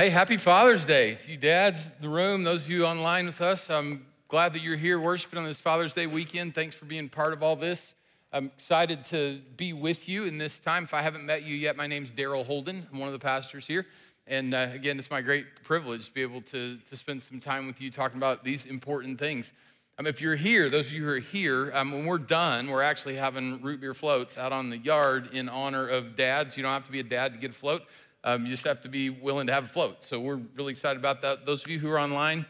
Hey, happy Father's Day. To you dads in the room, those of you online with us, I'm glad that you're here worshiping on this Father's Day weekend. Thanks for being part of all this. I'm excited to be with you in this time. If I haven't met you yet, my name's Daryl Holden. I'm one of the pastors here. And uh, again, it's my great privilege to be able to, to spend some time with you talking about these important things. Um, if you're here, those of you who are here, um, when we're done, we're actually having root beer floats out on the yard in honor of dads. You don't have to be a dad to get a float. Um, you just have to be willing to have a float. So we're really excited about that. Those of you who are online,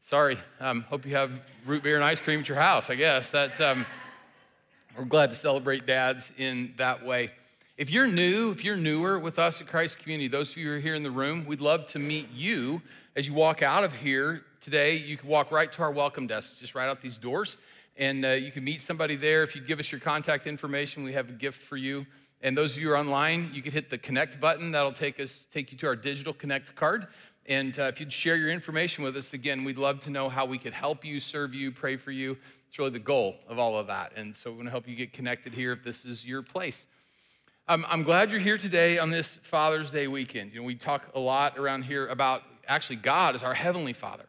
sorry. Um, hope you have root beer and ice cream at your house. I guess that um, we're glad to celebrate dads in that way. If you're new, if you're newer with us at Christ Community, those of you who are here in the room, we'd love to meet you as you walk out of here today. You can walk right to our welcome desk, just right out these doors, and uh, you can meet somebody there. If you give us your contact information, we have a gift for you. And those of you who are online, you could hit the connect button. That'll take us take you to our digital connect card. And uh, if you'd share your information with us, again, we'd love to know how we could help you, serve you, pray for you. It's really the goal of all of that. And so we want to help you get connected here if this is your place. Um, I'm glad you're here today on this Father's Day weekend. You know, we talk a lot around here about actually God is our Heavenly Father.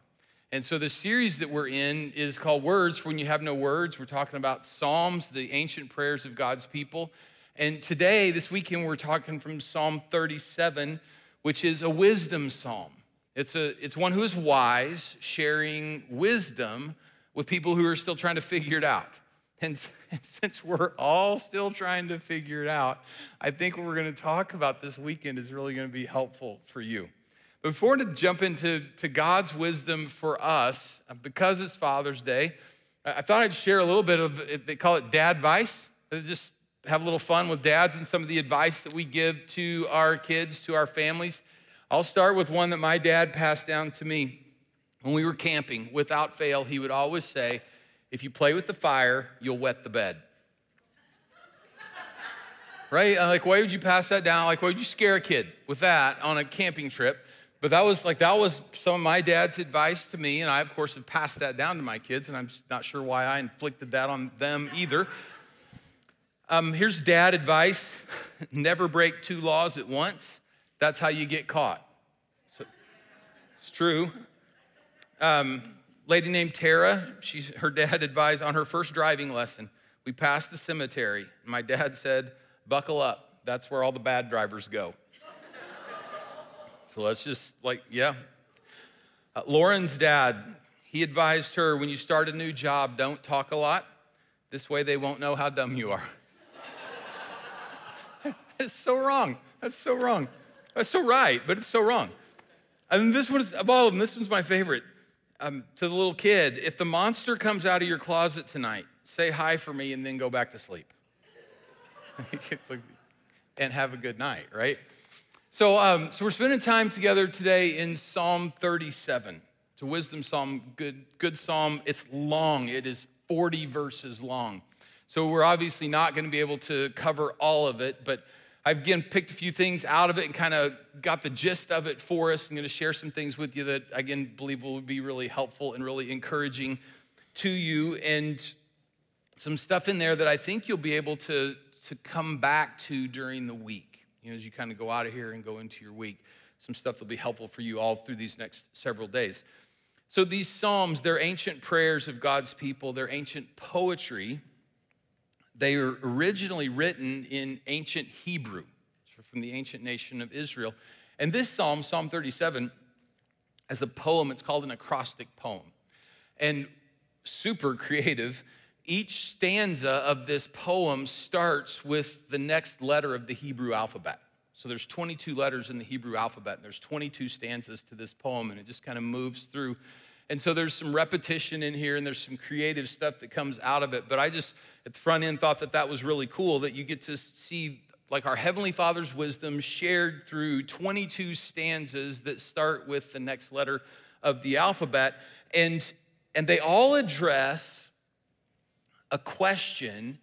And so the series that we're in is called Words for When You Have No Words. We're talking about Psalms, the ancient prayers of God's people. And today, this weekend, we're talking from Psalm 37, which is a wisdom psalm. It's, a, it's one who is wise, sharing wisdom with people who are still trying to figure it out. And, and since we're all still trying to figure it out, I think what we're going to talk about this weekend is really going to be helpful for you. Before to jump into to God's wisdom for us, uh, because it's Father's Day, I thought I'd share a little bit of, they call it dad advice. Just have a little fun with dads and some of the advice that we give to our kids, to our families. I'll start with one that my dad passed down to me when we were camping. Without fail, he would always say, If you play with the fire, you'll wet the bed. right? Like, why would you pass that down? Like, why would you scare a kid with that on a camping trip? But that was like that was some of my dad's advice to me, and I of course have passed that down to my kids, and I'm not sure why I inflicted that on them either. Um, here's dad advice never break two laws at once. That's how you get caught. So, it's true. Um, lady named Tara, she's, her dad advised on her first driving lesson. We passed the cemetery. My dad said, Buckle up. That's where all the bad drivers go. so let's just, like, yeah. Uh, Lauren's dad, he advised her when you start a new job, don't talk a lot. This way they won't know how dumb you are. It's so wrong. That's so wrong. That's so right, but it's so wrong. And this one's, of all of them, this one's my favorite. Um, to the little kid, if the monster comes out of your closet tonight, say hi for me and then go back to sleep. and have a good night, right? So, um, so we're spending time together today in Psalm 37. It's a wisdom psalm, good, good psalm. It's long. It is 40 verses long. So we're obviously not going to be able to cover all of it, but I've again picked a few things out of it and kind of got the gist of it for us. I'm going to share some things with you that, again, believe will be really helpful and really encouraging to you, and some stuff in there that I think you'll be able to, to come back to during the week. You know, as you kind of go out of here and go into your week, some stuff that'll be helpful for you all through these next several days. So, these Psalms, they're ancient prayers of God's people, they're ancient poetry they were originally written in ancient Hebrew, from the ancient nation of Israel. And this psalm, Psalm 37, as a poem, it's called an acrostic poem. And super creative, each stanza of this poem starts with the next letter of the Hebrew alphabet. So there's 22 letters in the Hebrew alphabet, and there's 22 stanzas to this poem, and it just kind of moves through and so there's some repetition in here and there's some creative stuff that comes out of it. But I just, at the front end, thought that that was really cool that you get to see like our Heavenly Father's wisdom shared through 22 stanzas that start with the next letter of the alphabet. And, and they all address a question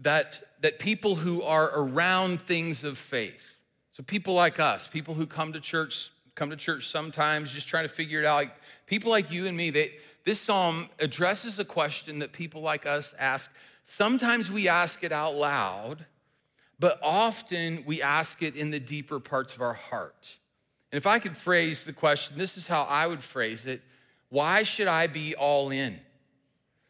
that, that people who are around things of faith, so people like us, people who come to church, come to church sometimes just trying to figure it out, like People like you and me, they, this psalm addresses a question that people like us ask. Sometimes we ask it out loud, but often we ask it in the deeper parts of our heart. And if I could phrase the question, this is how I would phrase it why should I be all in?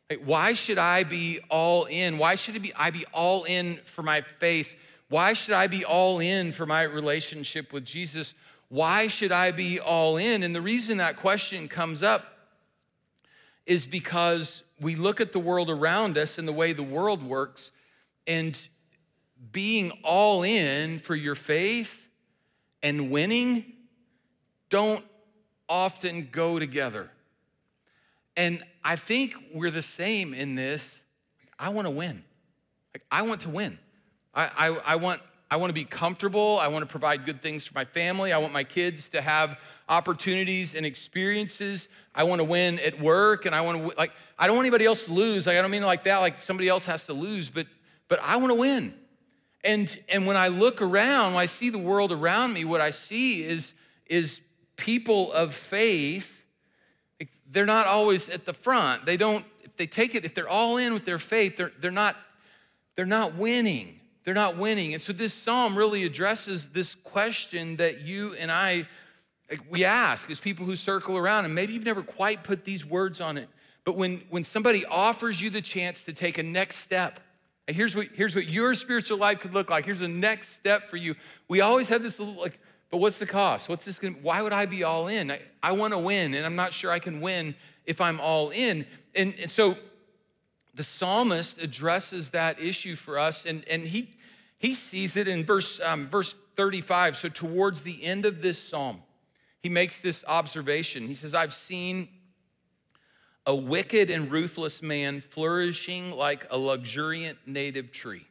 Like, why should I be all in? Why should be, I be all in for my faith? Why should I be all in for my relationship with Jesus? Why should I be all in? And the reason that question comes up is because we look at the world around us and the way the world works, and being all in for your faith and winning don't often go together. And I think we're the same in this. I want to win. I want to win. I, I, I, want, I want to be comfortable. I want to provide good things for my family. I want my kids to have opportunities and experiences. I want to win at work, and I want to like. I don't want anybody else to lose. Like I don't mean like that. Like somebody else has to lose, but but I want to win. And and when I look around, when I see the world around me, what I see is is people of faith. They're not always at the front. They don't. If they take it, if they're all in with their faith, they're they're not they're not winning. They're not winning. And so this psalm really addresses this question that you and I we ask as people who circle around, and maybe you've never quite put these words on it, but when, when somebody offers you the chance to take a next step, and here's what, here's what your spiritual life could look like, here's a next step for you. We always have this little, like, but what's the cost? What's this gonna, why would I be all in? I, I wanna win, and I'm not sure I can win if I'm all in. And, and so the psalmist addresses that issue for us, and, and he, he sees it in verse, um, verse 35. So, towards the end of this psalm, he makes this observation. He says, I've seen a wicked and ruthless man flourishing like a luxuriant native tree.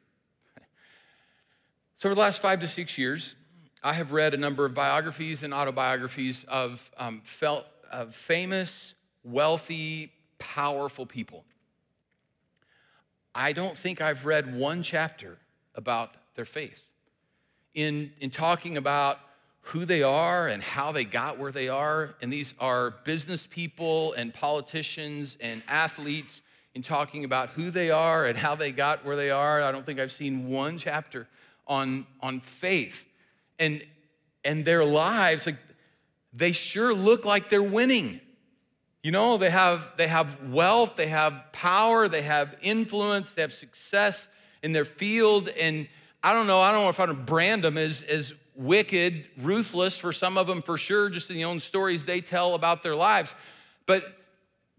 So, over the last five to six years, I have read a number of biographies and autobiographies of, um, felt, of famous, wealthy, powerful people. I don't think I've read one chapter about their faith. In, in talking about who they are and how they got where they are, and these are business people and politicians and athletes, in talking about who they are and how they got where they are, I don't think I've seen one chapter on, on faith. And, and their lives, like, they sure look like they're winning. You know, they have, they have wealth, they have power, they have influence, they have success in their field. And I don't know, I don't know if I would brand them as, as wicked, ruthless for some of them for sure, just in the own stories they tell about their lives. But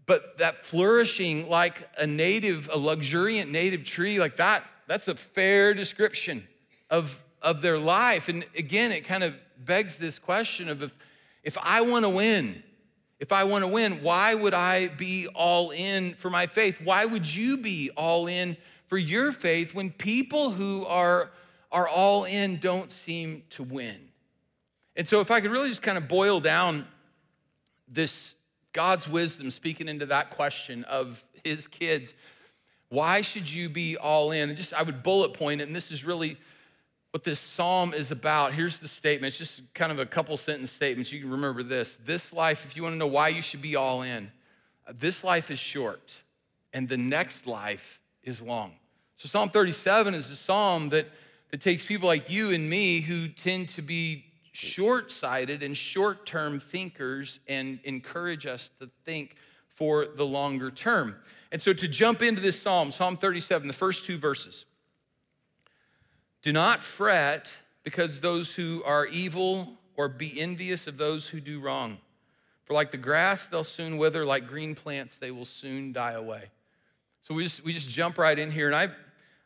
but that flourishing like a native, a luxuriant native tree, like that, that's a fair description of, of their life. And again, it kind of begs this question of if, if I want to win, if I want to win, why would I be all in for my faith? Why would you be all in for your faith when people who are, are all in don't seem to win. And so, if I could really just kind of boil down this God's wisdom speaking into that question of his kids, why should you be all in? And just I would bullet point it, and this is really what this psalm is about. Here's the statement. It's just kind of a couple sentence statements. You can remember this. This life, if you want to know why you should be all in, this life is short, and the next life is long. So, Psalm 37 is a psalm that, that takes people like you and me who tend to be short sighted and short term thinkers and encourage us to think for the longer term. And so, to jump into this psalm, Psalm 37, the first two verses do not fret because those who are evil or be envious of those who do wrong. For like the grass, they'll soon wither, like green plants, they will soon die away. So we just, we just jump right in here. And I,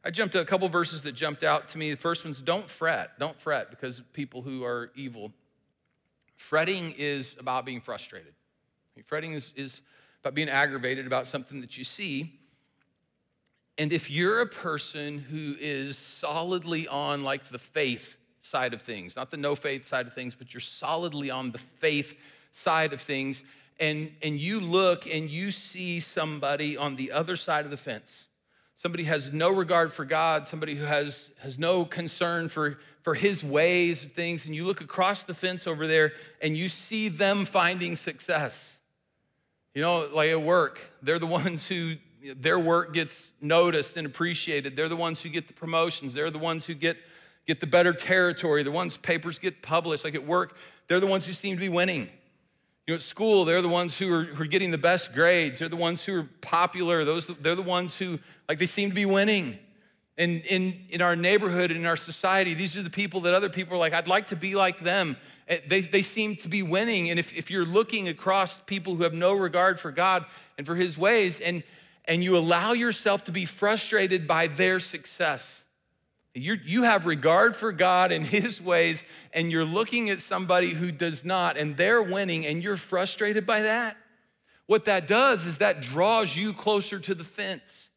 I jumped to a couple verses that jumped out to me. The first one's don't fret. Don't fret because people who are evil. Fretting is about being frustrated. Fretting is, is about being aggravated about something that you see. And if you're a person who is solidly on like the faith side of things, not the no faith side of things, but you're solidly on the faith side of things, and, and you look and you see somebody on the other side of the fence somebody has no regard for God, somebody who has, has no concern for, for his ways of things, and you look across the fence over there and you see them finding success. You know, like at work, they're the ones who their work gets noticed and appreciated. They're the ones who get the promotions. They're the ones who get, get the better territory, the ones papers get published, like at work, they're the ones who seem to be winning. You know, at school, they're the ones who are, who are getting the best grades. They're the ones who are popular. Those, they're the ones who, like, they seem to be winning. And in, in our neighborhood, in our society, these are the people that other people are like, I'd like to be like them. Eh, they, they seem to be winning. And if, if you're looking across people who have no regard for God and for his ways, and, and you allow yourself to be frustrated by their success, you you have regard for God and his ways, and you're looking at somebody who does not, and they're winning, and you're frustrated by that. What that does is that draws you closer to the fence.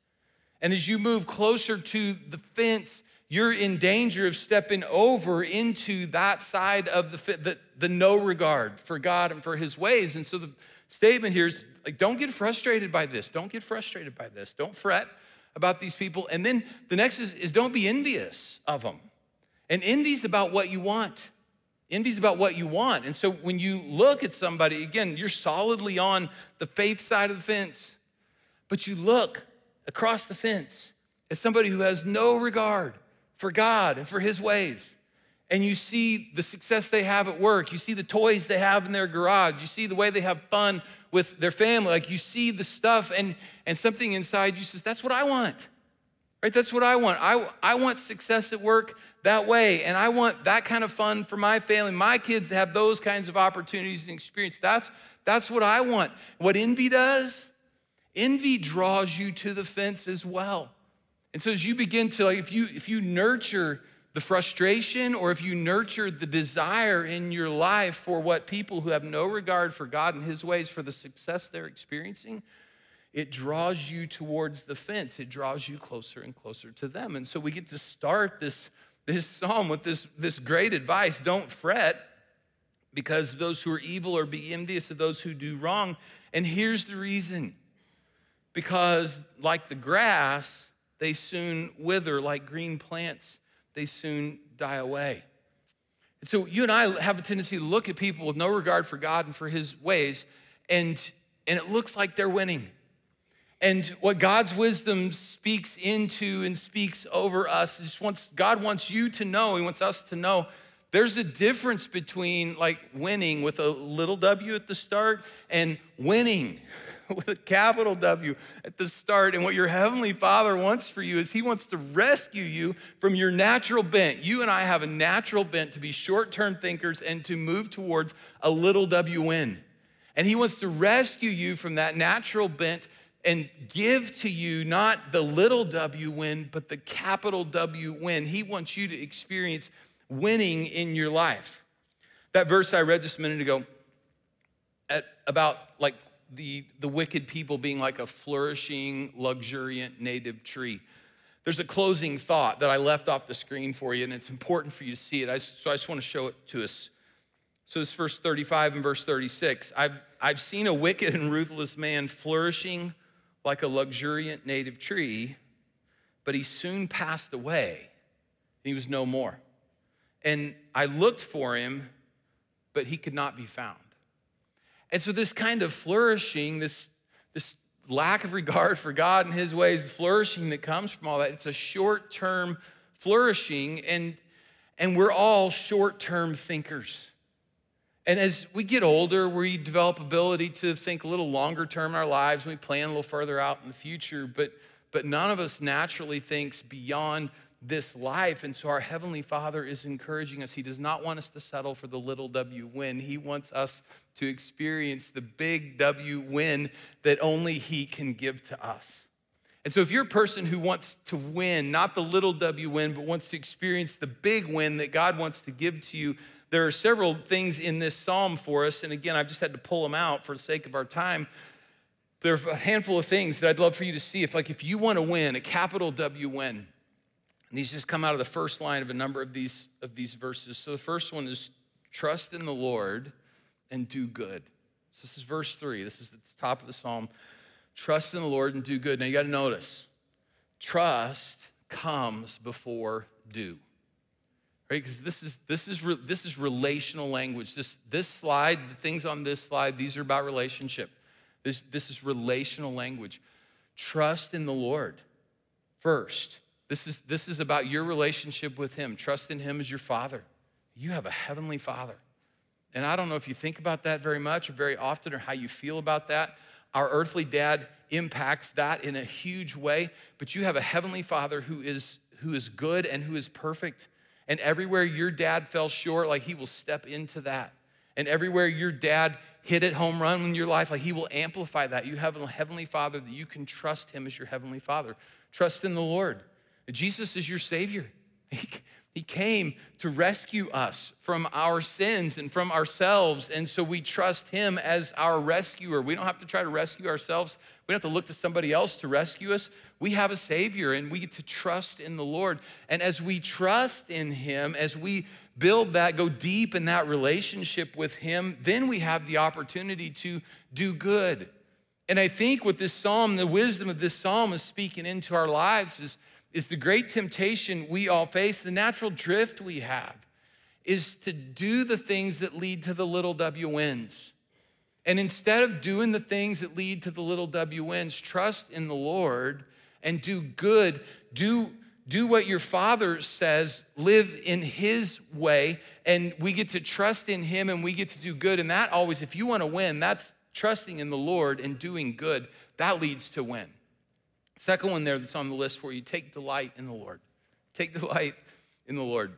And as you move closer to the fence, you're in danger of stepping over into that side of the, the, the no regard for God and for his ways. And so the statement here is like, don't get frustrated by this. Don't get frustrated by this. Don't fret about these people. And then the next is, is don't be envious of them. And envy's about what you want. Envy's about what you want. And so when you look at somebody, again, you're solidly on the faith side of the fence, but you look across the fence at somebody who has no regard for God and for His ways. And you see the success they have at work. You see the toys they have in their garage. You see the way they have fun with their family. Like you see the stuff, and, and something inside you says, That's what I want. Right? That's what I want. I, I want success at work that way. And I want that kind of fun for my family, my kids to have those kinds of opportunities and experience. That's, that's what I want. What envy does, envy draws you to the fence as well. And so as you begin to like if you if you nurture the frustration or if you nurture the desire in your life for what people who have no regard for God and his ways for the success they're experiencing, it draws you towards the fence. It draws you closer and closer to them. And so we get to start this this psalm with this this great advice, don't fret because those who are evil are be envious of those who do wrong. And here's the reason. Because like the grass, they soon wither like green plants, they soon die away. And so you and I have a tendency to look at people with no regard for God and for his ways, and, and it looks like they're winning. And what God's wisdom speaks into and speaks over us is wants, God wants you to know, He wants us to know there's a difference between like winning with a little w at the start and winning with a capital W at the start. And what your Heavenly Father wants for you is He wants to rescue you from your natural bent. You and I have a natural bent to be short term thinkers and to move towards a little W win. And He wants to rescue you from that natural bent and give to you not the little W win, but the capital W win. He wants you to experience winning in your life. That verse I read just a minute ago at about like the, the wicked people being like a flourishing, luxuriant native tree. There's a closing thought that I left off the screen for you, and it's important for you to see it. I, so I just want to show it to us. So this verse 35 and verse 36. I've, I've seen a wicked and ruthless man flourishing like a luxuriant native tree, but he soon passed away. He was no more. And I looked for him, but he could not be found. And so, this kind of flourishing, this, this lack of regard for God and His ways, the flourishing that comes from all that, it's a short term flourishing, and, and we're all short term thinkers. And as we get older, we develop ability to think a little longer term in our lives, and we plan a little further out in the future, but, but none of us naturally thinks beyond this life. And so our Heavenly Father is encouraging us. He does not want us to settle for the little W win. He wants us to experience the big W win that only He can give to us. And so if you're a person who wants to win, not the little W win, but wants to experience the big win that God wants to give to you, there are several things in this psalm for us. And again, I've just had to pull them out for the sake of our time. There are a handful of things that I'd love for you to see. If, like, if you want to win, a capital W win, and these just come out of the first line of a number of these, of these verses. So the first one is trust in the Lord and do good. So this is verse three. This is at the top of the psalm. Trust in the Lord and do good. Now you got to notice trust comes before do. Right? Because this is this is this is relational language. This this slide, the things on this slide, these are about relationship. This this is relational language. Trust in the Lord first This is, this is about your relationship with Him. Trust in Him as your Father. You have a heavenly Father. And I don't know if you think about that very much or very often or how you feel about that. Our earthly dad impacts that in a huge way, but you have a heavenly Father who is, who is good and who is perfect. And everywhere your dad fell short, like He will step into that. And everywhere your dad hit it home run in your life, like He will amplify that. You have a heavenly Father that you can trust Him as your heavenly Father. Trust in the Lord. Jesus is your Savior. He, he came to rescue us from our sins and from ourselves. And so we trust Him as our rescuer. We don't have to try to rescue ourselves. We don't have to look to somebody else to rescue us. We have a Savior and we get to trust in the Lord. And as we trust in Him, as we build that, go deep in that relationship with Him, then we have the opportunity to do good. And I think what this psalm, the wisdom of this psalm is speaking into our lives is is the great temptation we all face, the natural drift we have, is to do the things that lead to the little W wins. And instead of doing the things that lead to the little W wins, trust in the Lord and do good. Do, do what your father says, live in his way, and we get to trust in him and we get to do good. And that always, if you want to win, that's trusting in the Lord and doing good. That leads to win. Second one there that's on the list for you take delight in the Lord. Take delight in the Lord.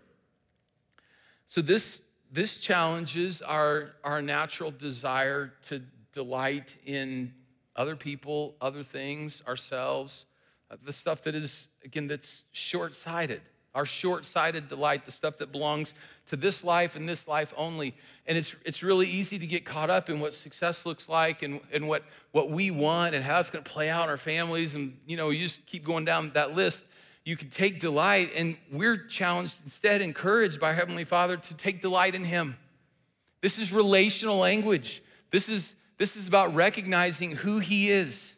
So, this, this challenges our, our natural desire to delight in other people, other things, ourselves, uh, the stuff that is, again, that's short sighted our short-sighted delight the stuff that belongs to this life and this life only. And it's, it's really easy to get caught up in what success looks like and, and what, what we want and how it's going to play out in our families. And you know you just keep going down that list. You can take delight and we're challenged instead encouraged by heavenly father to take delight in him. This is relational language. This is this is about recognizing who he is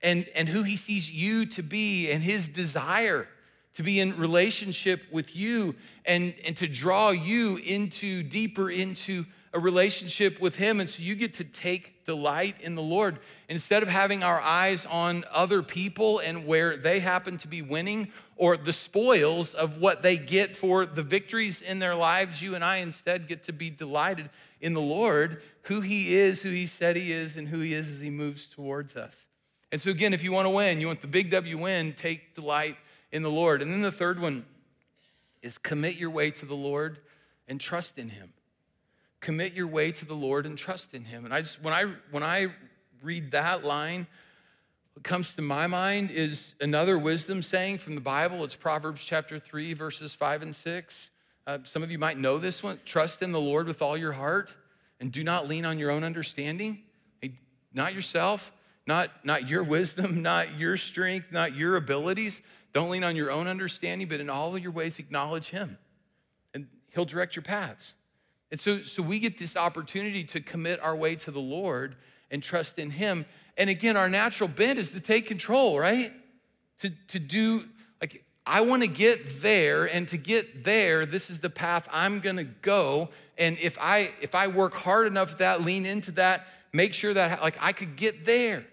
and, and who he sees you to be and his desire to be in relationship with you and, and to draw you into deeper into a relationship with him. And so you get to take delight in the lord. Instead of having our eyes on other people and where they happen to be winning or the spoils of what they get for the victories in their lives you and i instead get to be delighted in the lord who he is who he said he is and who he is as he moves towards us. And so again if you want to win you want the big w win take delight in the Lord. And then the third one is commit your way to the Lord and trust in him. Commit your way to the Lord and trust in him. And I just when I when I read that line, what comes to my mind is another wisdom saying from the Bible. It's Proverbs chapter 3, verses 5 and 6. Uh, some of you might know this one. Trust in the Lord with all your heart and do not lean on your own understanding. Not yourself, not, not your wisdom, not your strength, not your abilities, don't lean on your own understanding, but in all of your ways acknowledge Him, and He'll direct your paths. And so, so we get this opportunity to commit our way to the Lord and trust in Him. And again, our natural bent is to take control, right? To, to do, like, I want to get there, and to get there, this is the path I'm gonna go. And if I if I work hard enough at that, lean into that, make sure that like I could get there.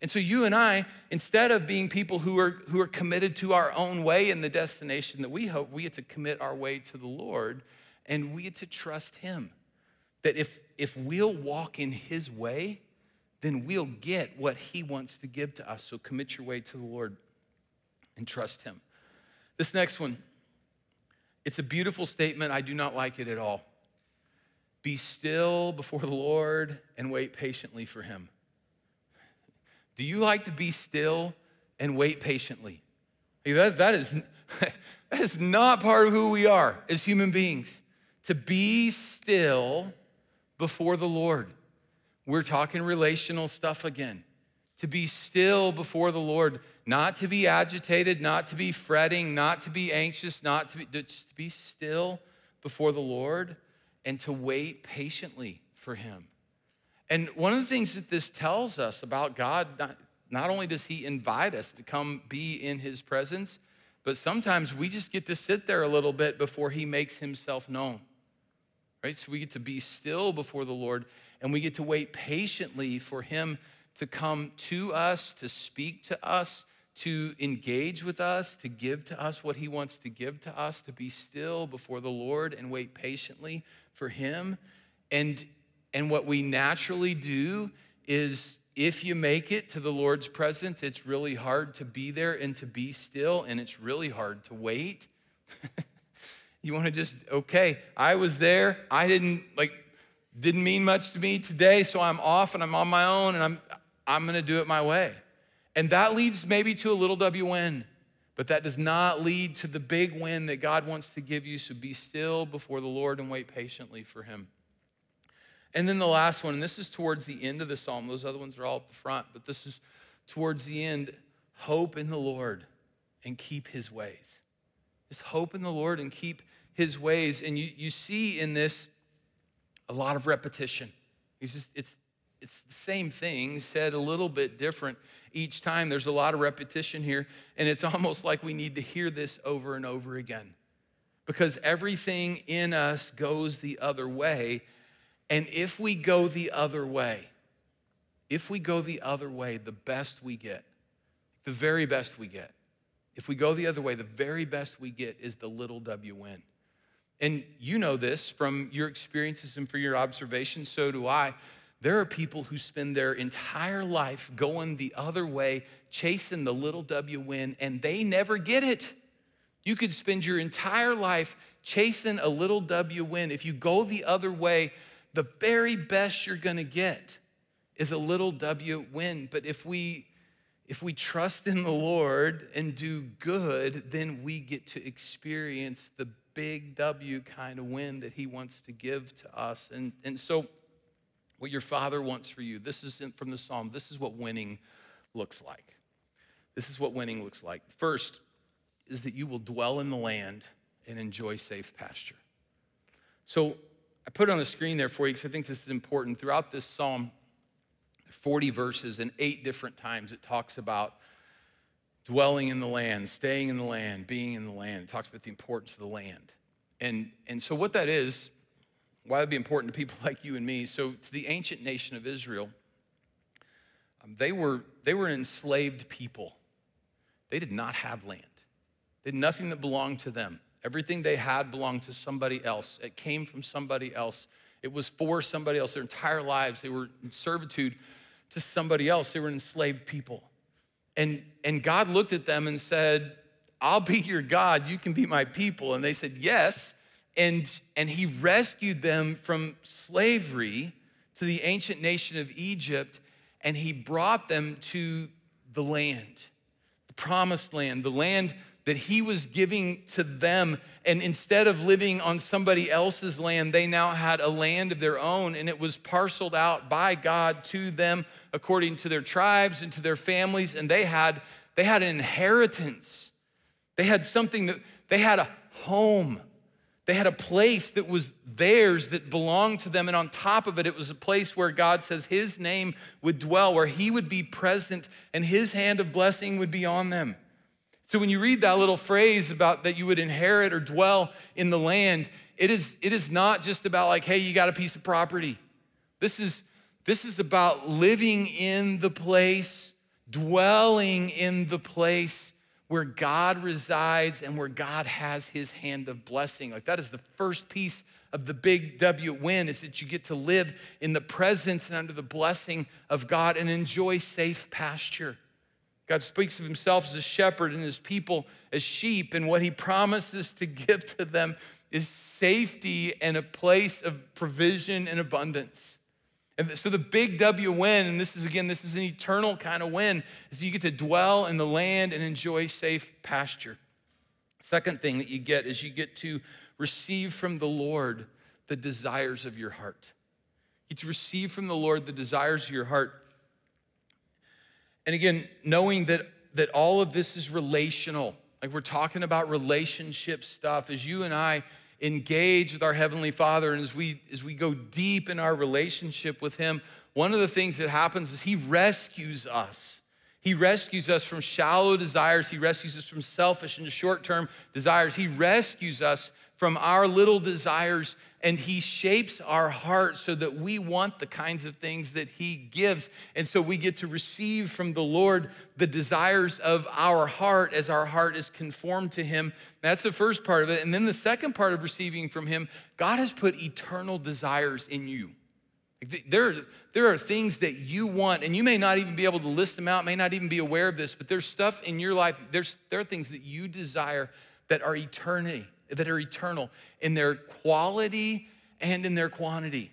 And so you and I, instead of being people who are, who are committed to our own way and the destination that we hope, we get to commit our way to the Lord and we get to trust Him. That if, if we'll walk in His way, then we'll get what He wants to give to us. So commit your way to the Lord and trust Him. This next one, it's a beautiful statement. I do not like it at all. Be still before the Lord and wait patiently for Him. Do you like to be still and wait patiently? That, that, is, that is not part of who we are as human beings. To be still before the Lord. We're talking relational stuff again. To be still before the Lord, not to be agitated, not to be fretting, not to be anxious, not to be, just to be still before the Lord and to wait patiently for Him. And one of the things that this tells us about God, not, not only does He invite us to come be in His presence, but sometimes we just get to sit there a little bit before He makes Himself known. Right? So we get to be still before the Lord and we get to wait patiently for Him to come to us, to speak to us, to engage with us, to give to us what He wants to give to us, to be still before the Lord and wait patiently for Him. And, and what we naturally do is if you make it to the Lord's presence, it's really hard to be there and to be still, and it's really hard to wait. you want to just, okay, I was there. I didn't, like, didn't mean much to me today, so I'm off and I'm on my own and I'm, I'm going to do it my way. And that leads maybe to a little W win, but that does not lead to the big win that God wants to give you. So be still before the Lord and wait patiently for Him. And then the last one, and this is towards the end of the psalm. Those other ones are all up the front, but this is towards the end. Hope in the Lord and keep His ways. Just hope in the Lord and keep His ways. And you, you see in this a lot of repetition. It's just, it's it's the same thing said a little bit different each time. There's a lot of repetition here, and it's almost like we need to hear this over and over again because everything in us goes the other way. And if we go the other way, if we go the other way, the best we get, the very best we get, if we go the other way, the very best we get is the little W win. And you know this from your experiences and from your observations, so do I. There are people who spend their entire life going the other way, chasing the little W win, and they never get it. You could spend your entire life chasing a little W win. If you go the other way, the very best you're gonna get is a little W win. But if we if we trust in the Lord and do good, then we get to experience the big W kind of win that He wants to give to us. And, and so what your Father wants for you. This is from the Psalm. This is what winning looks like. This is what winning looks like. First is that you will dwell in the land and enjoy safe pasture. So I put it on the screen there for you because I think this is important. Throughout this Psalm, 40 verses, and eight different times it talks about dwelling in the land, staying in the land, being in the land. It talks about the importance of the land. And, and so, what that is, why that'd be important to people like you and me. So, to the ancient nation of Israel, um, they, were, they were enslaved people. They did not have land, they had nothing that belonged to them. Everything they had belonged to somebody else, it came from somebody else. It was for somebody else. Their entire lives, they were in servitude to somebody else. They were enslaved people. And, and God looked at them and said, I'll be your God. You can be my people. And they said, Yes and, and he rescued them from slavery to the ancient nation of Egypt, and he brought them to the land, the promised land, the land that he was giving to them. And instead of living on somebody else's land, they now had a land of their own, and it was parceled out by God to them according to their tribes and to their families, and they had, they had an inheritance. They had something that they had a home. They had a place that was theirs that belonged to them. And on top of it, it was a place where God says his name would dwell, where he would be present and his hand of blessing would be on them. So when you read that little phrase about that you would inherit or dwell in the land, it is, it is not just about like, hey, you got a piece of property. This is, this is about living in the place, dwelling in the place where God resides and where God has his hand of blessing. Like that is the first piece of the big W win is that you get to live in the presence and under the blessing of God and enjoy safe pasture. God speaks of himself as a shepherd and his people as sheep, and what he promises to give to them is safety and a place of provision and abundance. And so the big W win, and this is again, this is an eternal kind of win, is you get to dwell in the land and enjoy safe pasture. Second thing that you get is you get to receive from the Lord the desires of your heart. You get to receive from the Lord the desires of your heart. And again, knowing that, that all of this is relational, like we're talking about relationship stuff, as you and I engage with our Heavenly Father and as we, as we go deep in our relationship with Him, one of the things that happens is He rescues us. He rescues us from shallow desires. He rescues us from selfish and short term desires. He rescues us from our little desires and he shapes our heart so that we want the kinds of things that he gives. And so we get to receive from the Lord the desires of our heart as our heart is conformed to him. That's the first part of it. And then the second part of receiving from him, God has put eternal desires in you. There, there are things that you want, and you may not even be able to list them out, may not even be aware of this, but there's stuff in your life, there's, there are things that you desire that are eternity that are eternal in their quality and in their quantity.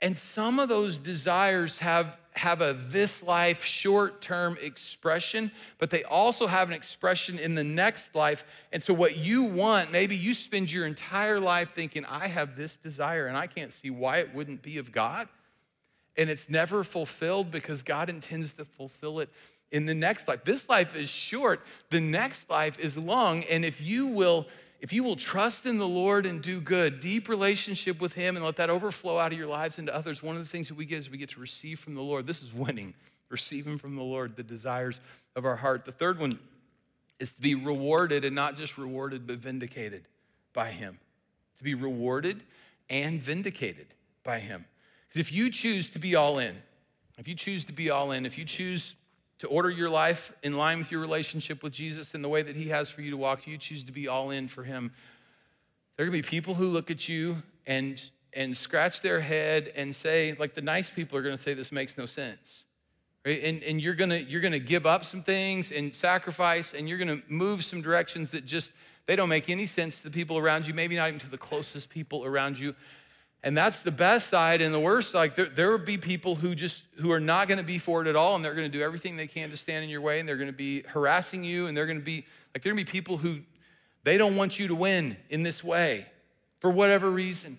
And some of those desires have, have a this life short term expression, but they also have an expression in the next life. And so, what you want, maybe you spend your entire life thinking, I have this desire and I can't see why it wouldn't be of God. And it's never fulfilled because God intends to fulfill it in the next life. This life is short, the next life is long. And if you will if you will trust in the Lord and do good, deep relationship with Him, and let that overflow out of your lives into others, one of the things that we get is we get to receive from the Lord. This is winning, receiving from the Lord the desires of our heart. The third one is to be rewarded, and not just rewarded, but vindicated by Him. To be rewarded and vindicated by Him. Because if you choose to be all in, if you choose to be all in, if you choose to order your life in line with your relationship with Jesus and the way that He has for you to walk, you choose to be all in for Him. There are gonna be people who look at you and, and scratch their head and say, like the nice people are gonna say, this makes no sense. Right? And, and you're gonna you're gonna give up some things and sacrifice, and you're gonna move some directions that just they don't make any sense to the people around you, maybe not even to the closest people around you. And that's the best side and the worst side. There, there will be people who just who are not going to be for it at all, and they're going to do everything they can to stand in your way, and they're going to be harassing you, and they're going to be like there are going to be people who they don't want you to win in this way for whatever reason.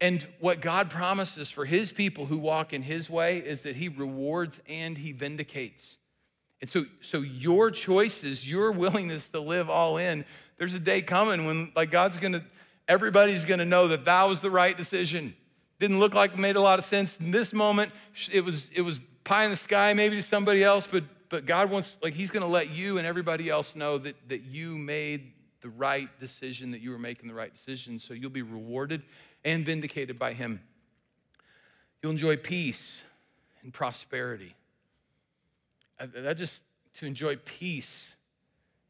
And what God promises for his people who walk in his way is that he rewards and he vindicates. And so, so your choices, your willingness to live all in, there's a day coming when like God's gonna everybody's gonna know that that was the right decision. Didn't look like it made a lot of sense in this moment. It was, it was pie in the sky maybe to somebody else, but, but God wants, like, He's gonna let you and everybody else know that, that you made the right decision, that you were making the right decision. So you'll be rewarded and vindicated by Him. You'll enjoy peace and prosperity. That just to enjoy peace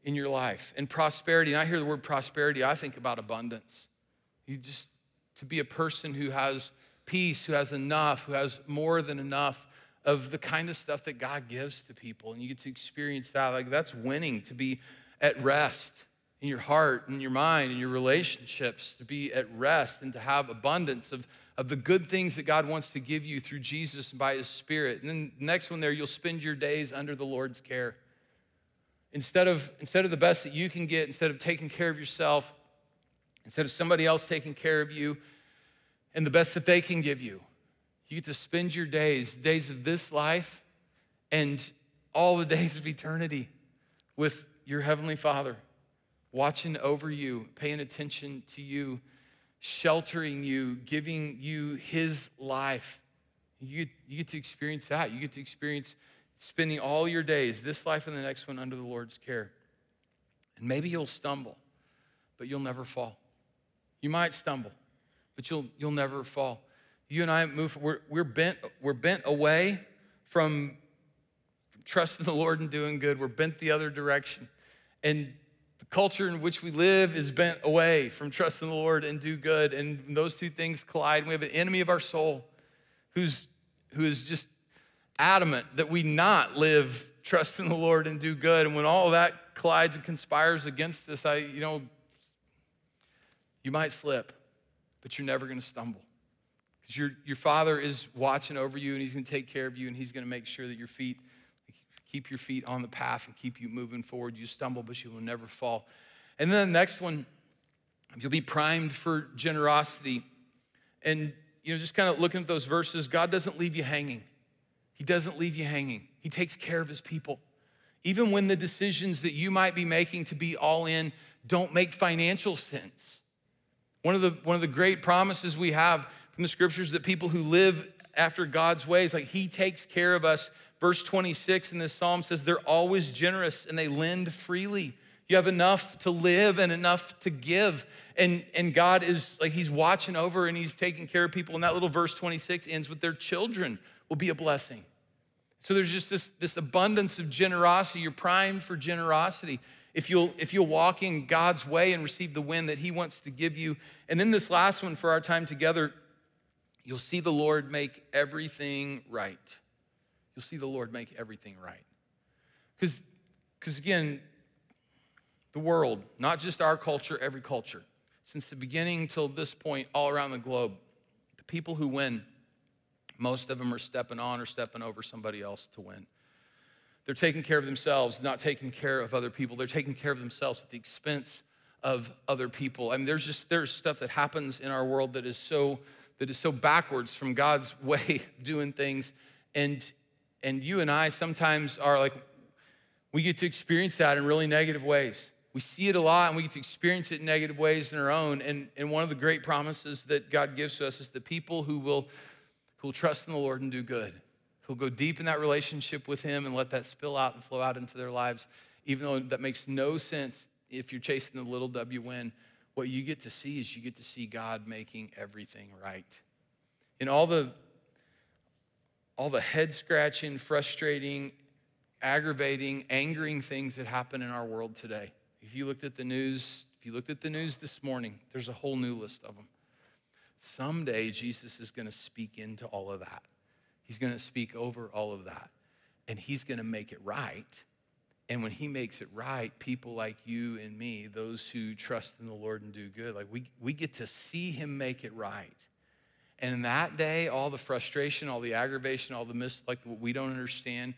in your life and prosperity. And I hear the word prosperity, I think about abundance. You just to be a person who has peace, who has enough, who has more than enough of the kind of stuff that God gives to people. And you get to experience that. Like that's winning, to be at rest in your heart and your mind and your relationships, to be at rest and to have abundance of, of the good things that God wants to give you through Jesus and by His Spirit. And then the next one there, you'll spend your days under the Lord's care. Instead of, instead of the best that you can get, instead of taking care of yourself, instead of somebody else taking care of you and the best that they can give you, you get to spend your days, days of this life and all the days of eternity with your Heavenly Father, watching over you, paying attention to you, sheltering you, giving you His life. You get, you get to experience that. You get to experience spending all your days, this life and the next one, under the Lord's care. And maybe you'll stumble, but you'll never fall. You might stumble, but you'll, you'll never fall. You and I move, we're, we're, bent, we're bent away from, from trusting the Lord and doing good. We're bent the other direction. And the culture in which we live is bent away from trusting the Lord and do good. And those two things collide. We have an enemy of our soul who's, who is just adamant that we not live trust in the Lord and do good. And when all that collides and conspires against this, I, you know, you might slip, but you're never going to stumble. Because your, your father is watching over you and he's going to take care of you and he's going to make sure that your feet, keep your feet on the path and keep you moving forward. You stumble, but you will never fall. And then the next one, you'll be primed for generosity. And, you know, just kind of looking at those verses, God doesn't leave you hanging. He doesn't leave you hanging, He takes care of His people. Even when the decisions that you might be making to be all in don't make financial sense. One of the, one of the great promises we have from the scriptures that people who live after God's ways, like He takes care of us. Verse 26 in this psalm says, They're always generous and they lend freely You have enough to live and enough to give. And, and God is like, He's watching over and He's taking care of people. And that little verse 26 ends with their children will be a blessing. So there's just this, this abundance of generosity. You're primed for generosity. If you'll, if you'll walk in God's way and receive the win that He wants to give you. And then this last one for our time together, you'll see the Lord make everything right. You'll see the Lord make everything right. Because, again, the world, not just our culture, every culture, since the beginning till this point, all around the globe, the people who win, most of them are stepping on or stepping over somebody else to win. They're taking care of themselves, not taking care of other people. They're taking care of themselves at the expense of other people. I mean, there's just there's stuff that happens in our world that is so that is so backwards from God's way of doing things. And and you and I sometimes are like, we get to experience that in really negative ways. We see it a lot and we get to experience it in negative ways in our own. And, and one of the great promises that God gives to us is the people who will, who will trust in the Lord and do good, who'll go deep in that relationship with Him and let that spill out and flow out into their lives, even though that makes no sense if you're chasing the little W win. What you get to see is you get to see God making everything right. In all the all the head scratching, frustrating, aggravating, angering things that happen in our world today. If you looked at the news, if you looked at the news this morning, there's a whole new list of them. Someday, Jesus is going to speak into all of that. He's going to speak over all of that. And he's going to make it right. And when he makes it right, people like you and me, those who trust in the Lord and do good, like we, we get to see him make it right. And in that day, all the frustration, all the aggravation, all the mis like what we don't understand,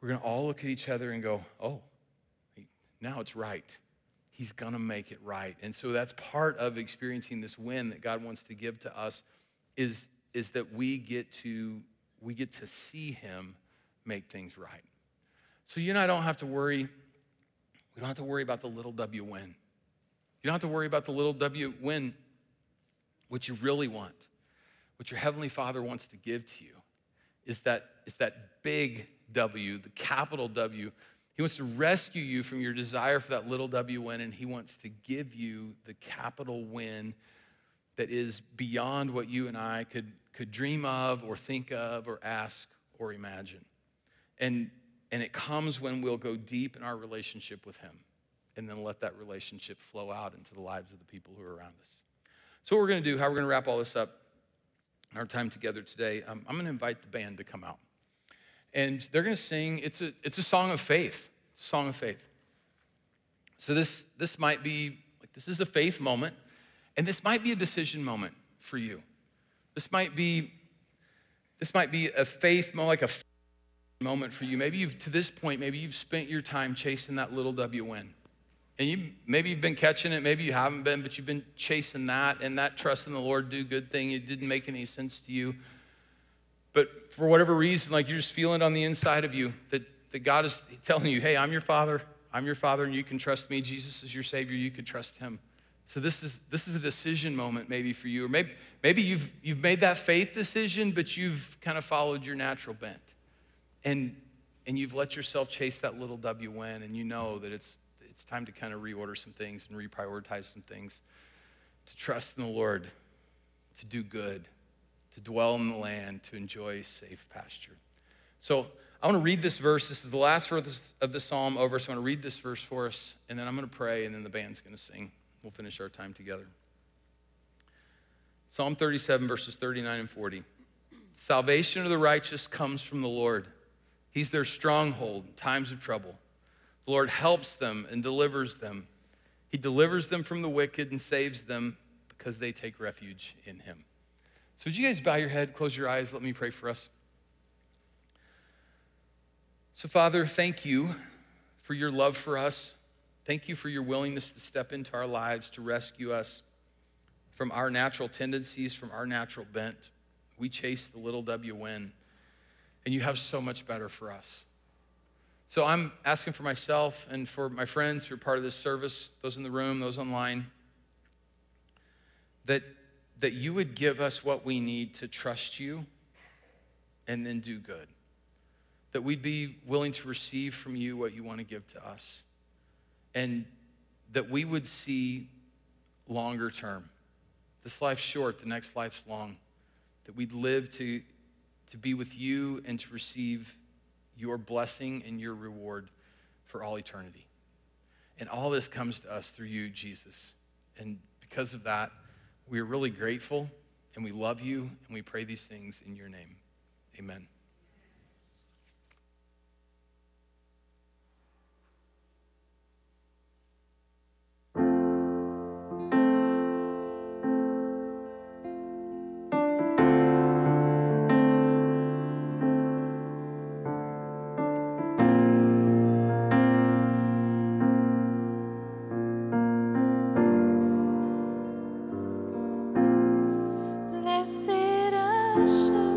we're gonna all look at each other and go, oh, now it's right. He's gonna make it right. And so that's part of experiencing this win that God wants to give to us is, is that we get to we get to see him make things right. So you and I don't have to worry, we don't have to worry about the little W win. You don't have to worry about the little W win, what you really want what your Heavenly Father wants to give to you is that, is that big W, the capital W. He wants to rescue you from your desire for that little W win, and He wants to give you the capital win that is beyond what you and I could, could dream of or think of or ask or imagine. And, and it comes when we'll go deep in our relationship with Him and then let that relationship flow out into the lives of the people who are around us. So, what we're going to do, how we're going to wrap all this up, our time together today, um, I'm going to invite the band to come out. And they're going to sing, it's a, it's a song of faith. Song of faith. So this, this might be, like, this is a faith moment, and this might be a decision moment for you. This might be, this might be a faith more like a moment for you. Maybe you've, to this point, maybe you've spent your time chasing that little W win. And you maybe you've been catching it, maybe you haven't been, but you've been chasing that, and that trust in the Lord do good thing. It didn't make any sense to you. But for whatever reason, like you're just feeling on the inside of you that, that God is telling you, hey, I'm your father, I'm your father, and you can trust me. Jesus is your Savior, you can trust him. So this is this is a decision moment maybe for you. Or maybe maybe you've you've made that faith decision, but you've kind of followed your natural bent. And and you've let yourself chase that little W win, and you know that it's it's time to kind of reorder some things and reprioritize some things, to trust in the Lord, to do good, to dwell in the land, to enjoy safe pasture. So I want to read this verse. This is the last verse of the psalm over. So I want to read this verse for us, and then I'm going to pray, and then the band's going to sing. We'll finish our time together. Psalm 37, verses 39 and 40. Salvation of the righteous comes from the Lord. He's their stronghold in times of trouble. The Lord helps them and delivers them. He delivers them from the wicked and saves them because they take refuge in him. So, would you guys bow your head, close your eyes, let me pray for us? So, Father, thank you for your love for us. Thank you for your willingness to step into our lives to rescue us from our natural tendencies, from our natural bent. We chase the little W win, and you have so much better for us. So I'm asking for myself and for my friends who are part of this service, those in the room, those online, that, that you would give us what we need to trust you and then do good. That we'd be willing to receive from you what you want to give to us. And that we would see longer term. This life's short, the next life's long. That we'd live to, to be with you and to receive your blessing and your reward for all eternity. And all this comes to us through you, Jesus. And because of that, we are really grateful and we love you and we pray these things in your name. Amen. Never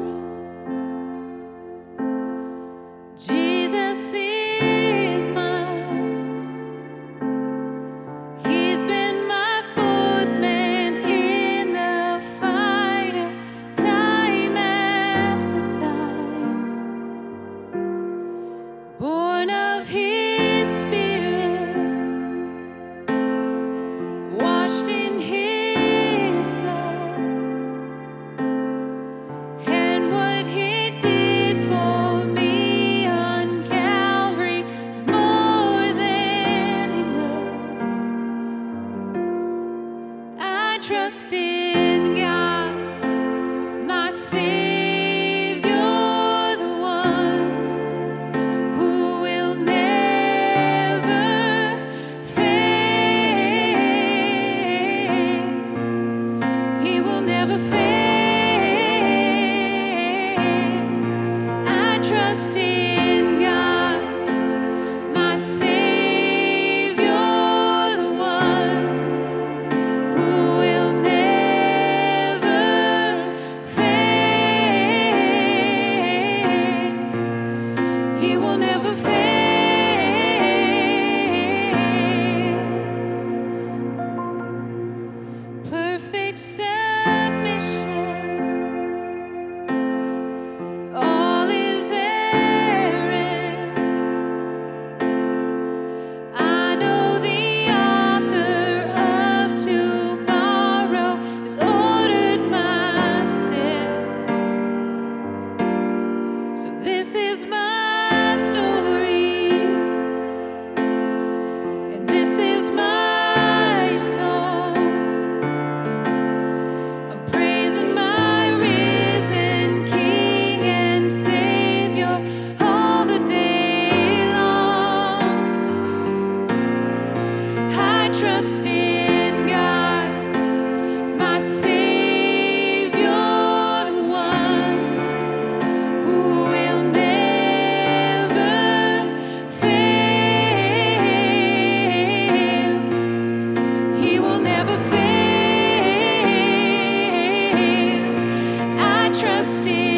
fail.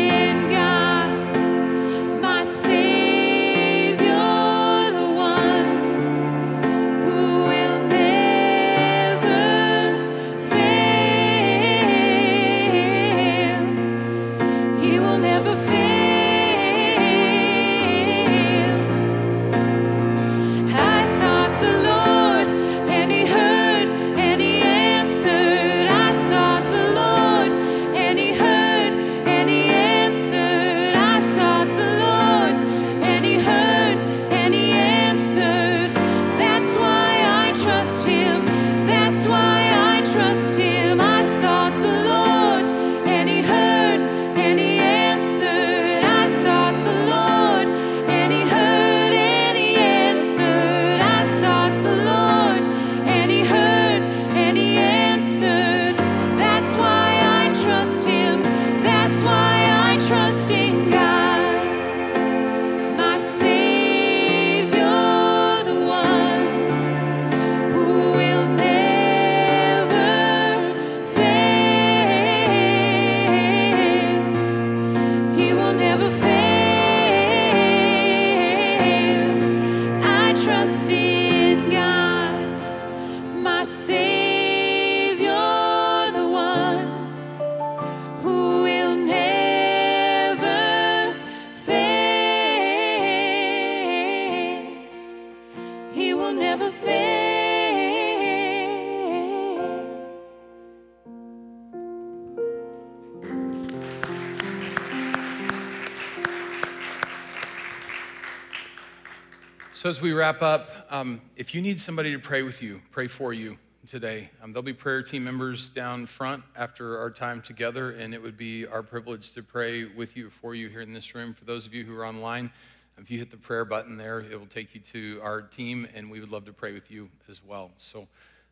As we wrap up, um, if you need somebody to pray with you, pray for you today, um, there'll be prayer team members down front after our time together, and it would be our privilege to pray with you, for you here in this room. For those of you who are online, if you hit the prayer button there, it will take you to our team, and we would love to pray with you as well. So,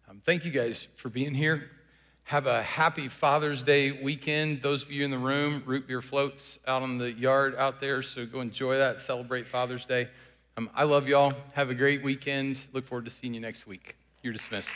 um, thank you guys for being here. Have a happy Father's Day weekend. Those of you in the room, root beer floats out on the yard out there, so go enjoy that, celebrate Father's Day. Um, I love y'all. Have a great weekend. Look forward to seeing you next week. You're dismissed.